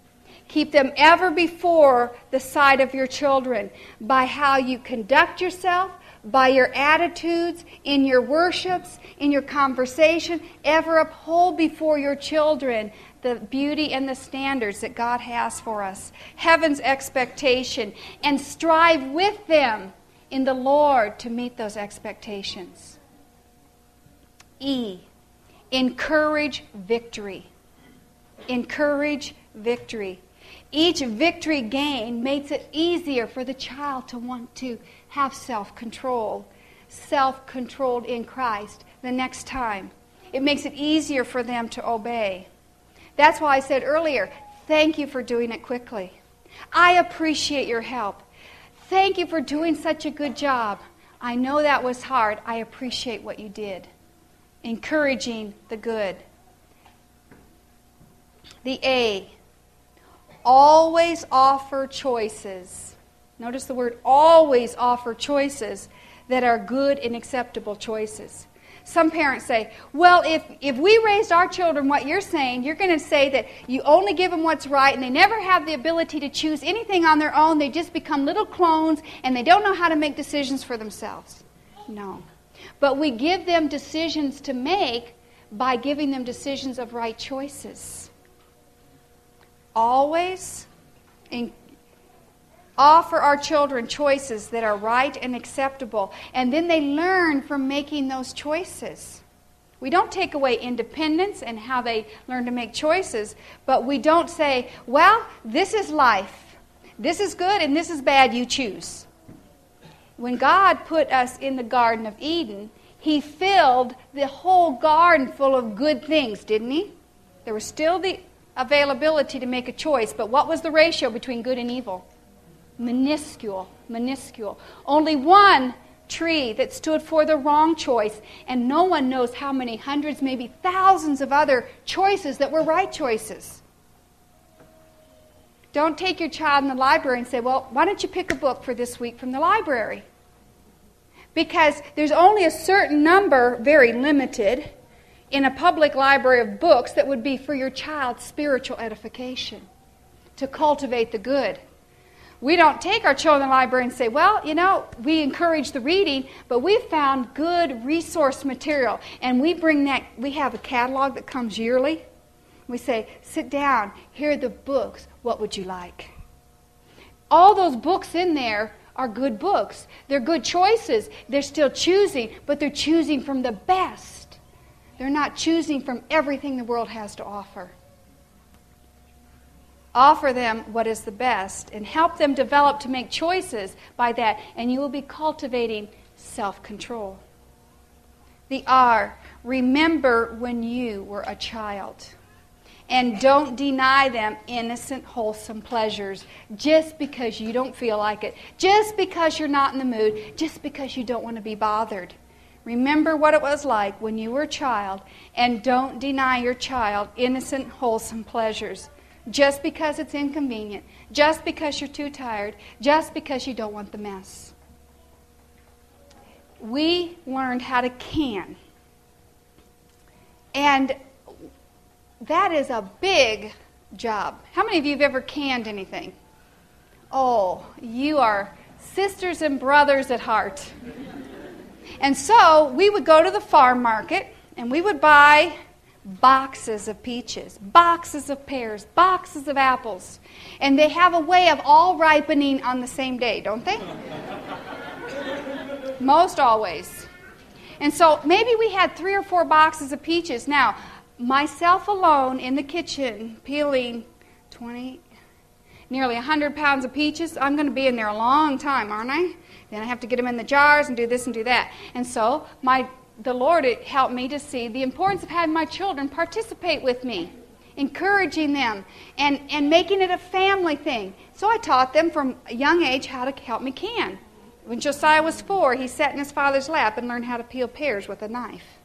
Keep them ever before the sight of your children by how you conduct yourself, by your attitudes, in your worships, in your conversation, ever uphold before your children the beauty and the standards that God has for us, heaven's expectation, and strive with them in the Lord to meet those expectations. E, encourage victory. Encourage victory. Each victory gained makes it easier for the child to want to have self control, self controlled in Christ the next time. It makes it easier for them to obey. That's why I said earlier, thank you for doing it quickly. I appreciate your help. Thank you for doing such a good job. I know that was hard. I appreciate what you did. Encouraging the good. The A, always offer choices Notice the word always offer choices that are good and acceptable choices. Some parents say, well, if, if we raised our children what you're saying, you're going to say that you only give them what's right and they never have the ability to choose anything on their own. They just become little clones and they don't know how to make decisions for themselves. No. But we give them decisions to make by giving them decisions of right choices. Always in, offer our children choices that are right and acceptable, and then they learn from making those choices. We don't take away independence and how they learn to make choices, but we don't say, well, this is life. This is good and this is bad, you choose. When God put us in the Garden of Eden, He filled the whole garden full of good things, didn't He? There was still the availability to make a choice, but what was the ratio between good and evil? minuscule, minuscule. Only one tree that stood for the wrong choice, and no one knows how many hundreds, maybe thousands of other choices that were right choices. Don't take your child in the library and say, Well, why don't you pick a book for this week from the library? Because there's only a certain number, very limited. in a public library of books that would be for your child's spiritual edification, to cultivate the good. We don't take our children to the library and say, well, you know, we encourage the reading, but we found good resource material. And we bring that, we have a catalog that comes yearly. We say, sit down, here are the books. What would you like? All those books in there are good books. They're good choices. They're still choosing, but they're choosing from the best. They're not choosing from everything the world has to offer. Offer them what is the best and help them develop to make choices by that, and you will be cultivating self control. The R, remember when you were a child. And don't deny them innocent, wholesome pleasures just because you don't feel like it, just because you're not in the mood, just because you don't want to be bothered. Remember what it was like when you were a child, and don't deny your child innocent, wholesome pleasures just because it's inconvenient, just because you're too tired, just because you don't want the mess. We learned how to can. And that is a big job. How many of you have ever canned anything? Oh, you are sisters and brothers at heart. And so we would go to the farm market and we would buy boxes of peaches, boxes of pears, boxes of apples. And they have a way of all ripening on the same day, don't they? Most always. And so maybe we had three or four boxes of peaches. Now, myself alone in the kitchen peeling 20, nearly 100 pounds of peaches, I'm going to be in there a long time, aren't I? Then I have to get them in the jars and do this and do that. And so my the Lord helped me to see the importance of having my children participate with me, encouraging them, and, and making it a family thing. So I taught them from a young age how to help me can. When Josiah was four, he sat in his father's lap and learned how to peel pears with a knife.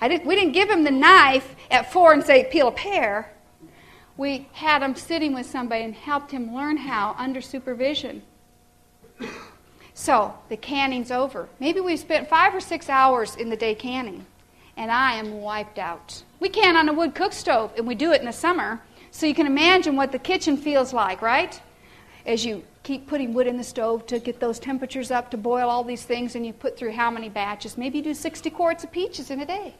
I didn't, we didn't give him the knife at four and say, peel a pear. We had him sitting with somebody and helped him learn how under supervision. So the canning's over. Maybe we've spent five or six hours in the day canning, and I am wiped out. We can on a wood cook stove, and we do it in the summer. So you can imagine what the kitchen feels like, right? As you keep putting wood in the stove to get those temperatures up to boil all these things, and you put through how many batches? Maybe you do 60 quarts of peaches in a day.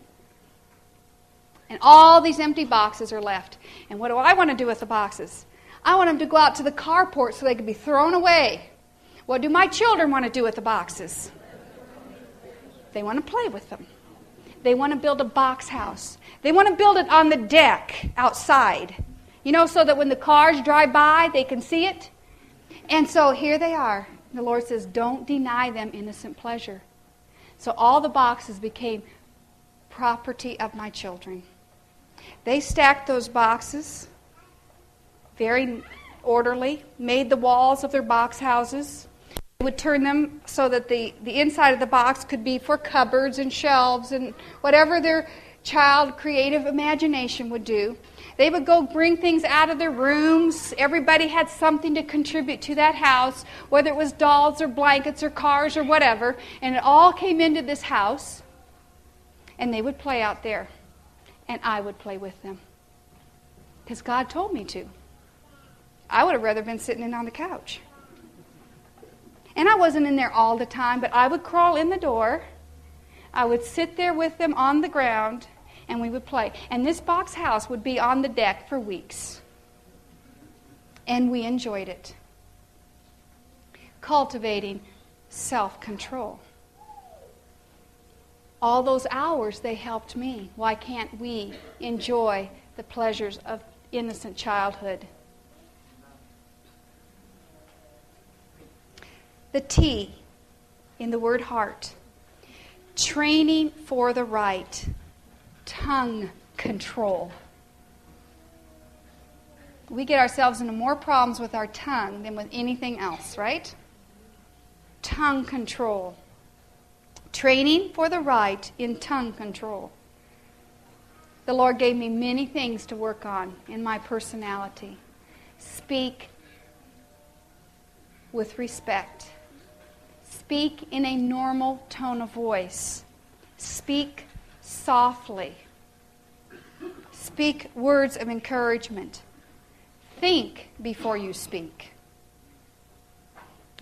And all these empty boxes are left. And what do I want to do with the boxes? I want them to go out to the carport so they can be thrown away. What do my children want to do with the boxes? They want to play with them. They want to build a box house. They want to build it on the deck outside, you know, so that when the cars drive by, they can see it. And so here they are. The Lord says, Don't deny them innocent pleasure. So all the boxes became property of my children. They stacked those boxes very orderly, made the walls of their box houses would turn them so that the, the inside of the box could be for cupboards and shelves and whatever their child creative imagination would do. They would go bring things out of their rooms. Everybody had something to contribute to that house, whether it was dolls or blankets or cars or whatever. And it all came into this house. And they would play out there. And I would play with them. Because God told me to. I would have rather been sitting in on the couch. And I wasn't in there all the time, but I would crawl in the door. I would sit there with them on the ground, and we would play. And this box house would be on the deck for weeks. And we enjoyed it. Cultivating self control. All those hours they helped me. Why can't we enjoy the pleasures of innocent childhood? the T in the word heart. Training for the right. Tongue control. We get ourselves into more problems with our tongue than with anything else, right? Tongue control. Training for the right in tongue control. The Lord gave me many things to work on in my personality. Speak with respect Speak in a normal tone of voice. Speak softly. Speak words of encouragement. Think before you speak.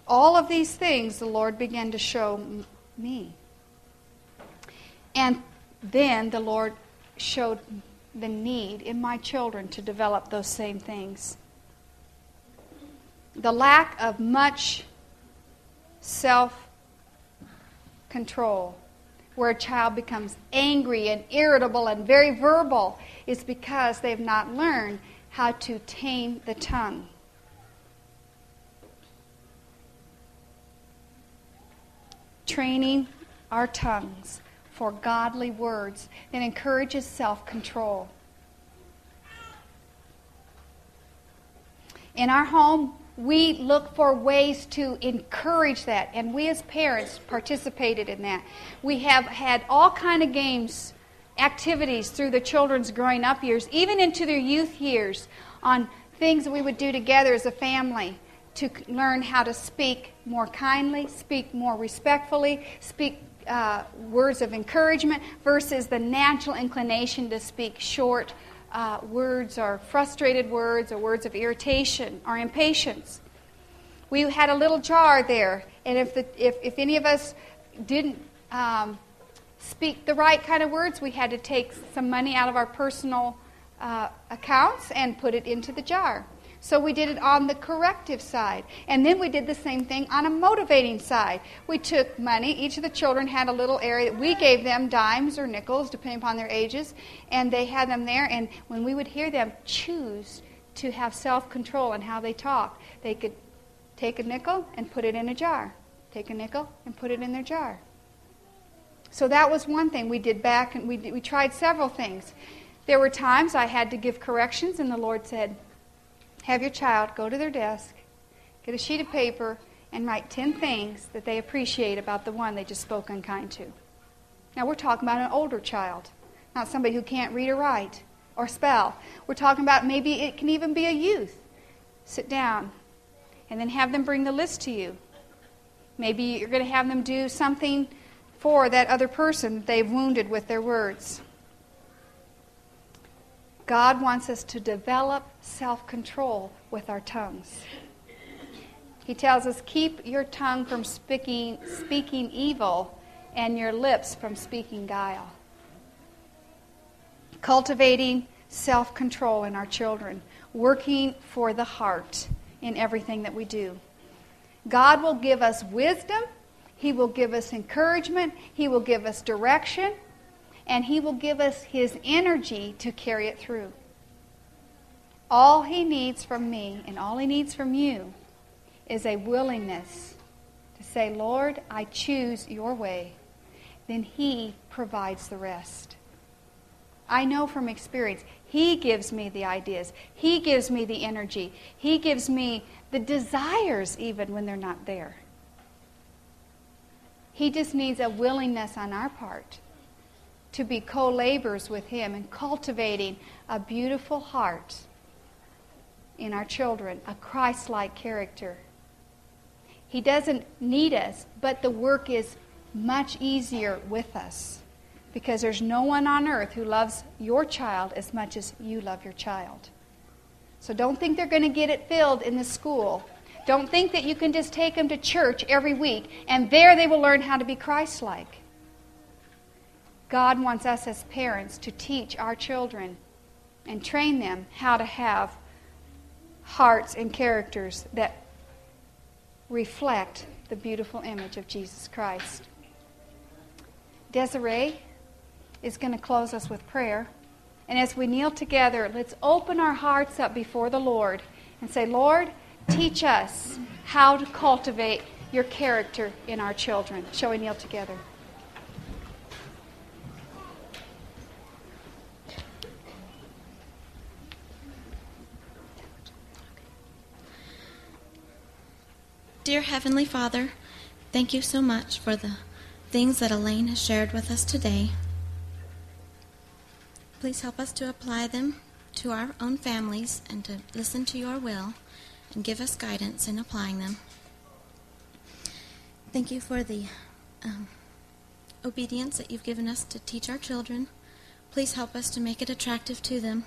All of these things the Lord began to show me. And then the Lord showed the need in my children to develop those same things. The lack of much self control, where a child becomes angry and irritable and very verbal, is because they've not learned how to tame the tongue. Training our tongues for godly words that encourages self control. In our home, we look for ways to encourage that, and we as parents participated in that. We have had all kind of games, activities through the children's growing up years, even into their youth years, on things that we would do together as a family to learn how to speak more kindly, speak more respectfully, speak uh, words of encouragement versus the natural inclination to speak short uh, words or frustrated words or words of irritation or impatience. We had a little jar there, and if, the, if, if any of us didn't um, speak the right kind of words, we had to take some money out of our personal uh, accounts and put it into the jar. So we did it on the corrective side. And then we did the same thing on a motivating side. We took money. Each of the children had a little area that we gave them dimes or nickels, depending upon their ages, and they had them there. And when we would hear them choose to have self control in how they talk, they could take a nickel and put it in a jar. Take a nickel and put it in their jar. So that was one thing we did back, and we, we tried several things. There were times I had to give corrections, and the Lord said, have your child go to their desk, get a sheet of paper, and write 10 things that they appreciate about the one they just spoke unkind to. Now, we're talking about an older child, not somebody who can't read or write or spell. We're talking about maybe it can even be a youth. Sit down and then have them bring the list to you. Maybe you're going to have them do something for that other person they've wounded with their words. God wants us to develop self control with our tongues. He tells us, Keep your tongue from speaking, speaking evil and your lips from speaking guile. Cultivating self control in our children, working for the heart in everything that we do. God will give us wisdom, He will give us encouragement, He will give us direction and He will give us His energy to carry it through. All He needs from me and all He needs from you is a willingness to say, Lord, I choose your way. Then He provides the rest. I know from experience, He gives me the ideas, He gives me the energy, He gives me the desires even when they're not there. He just needs a willingness on our part to be co laborers with Him in cultivating a beautiful heart in our children, a Christ like character. He doesn't need us, but the work is much easier with us because there's no one on earth who loves your child as much as you love your child. So don't think they're going to get it filled in the school. Don't think that you can just take them to church every week and there they will learn how to be Christ like. God wants us as parents to teach our children and train them how to have hearts and characters that reflect the beautiful image of Jesus Christ. Desiree is going to close us with prayer. And as we kneel together, let's open our hearts up before the Lord and say, Lord, teach us how to cultivate your character in our children. Shall we kneel together? Dear Heavenly Father, thank you so much for the things that Alane has shared with us today. Please help us to apply them to our own families and to listen to your will and give us guidance in applying them. Thank you for the um, obedience that you've given us to teach our children. Please help us to make it attractive to them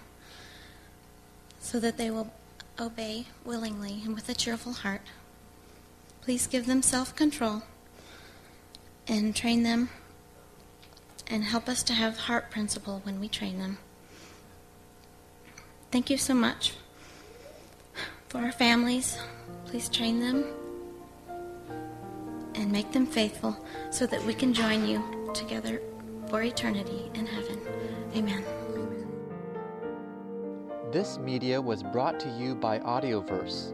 so that they will obey willingly and with a cheerful heart. Please give them self control and train them and help us to have heart principle when we train them. Thank you so much for our families. Please train them and make them faithful so that we can join you together for eternity in heaven. Amen. This media was brought to you by Audioverse,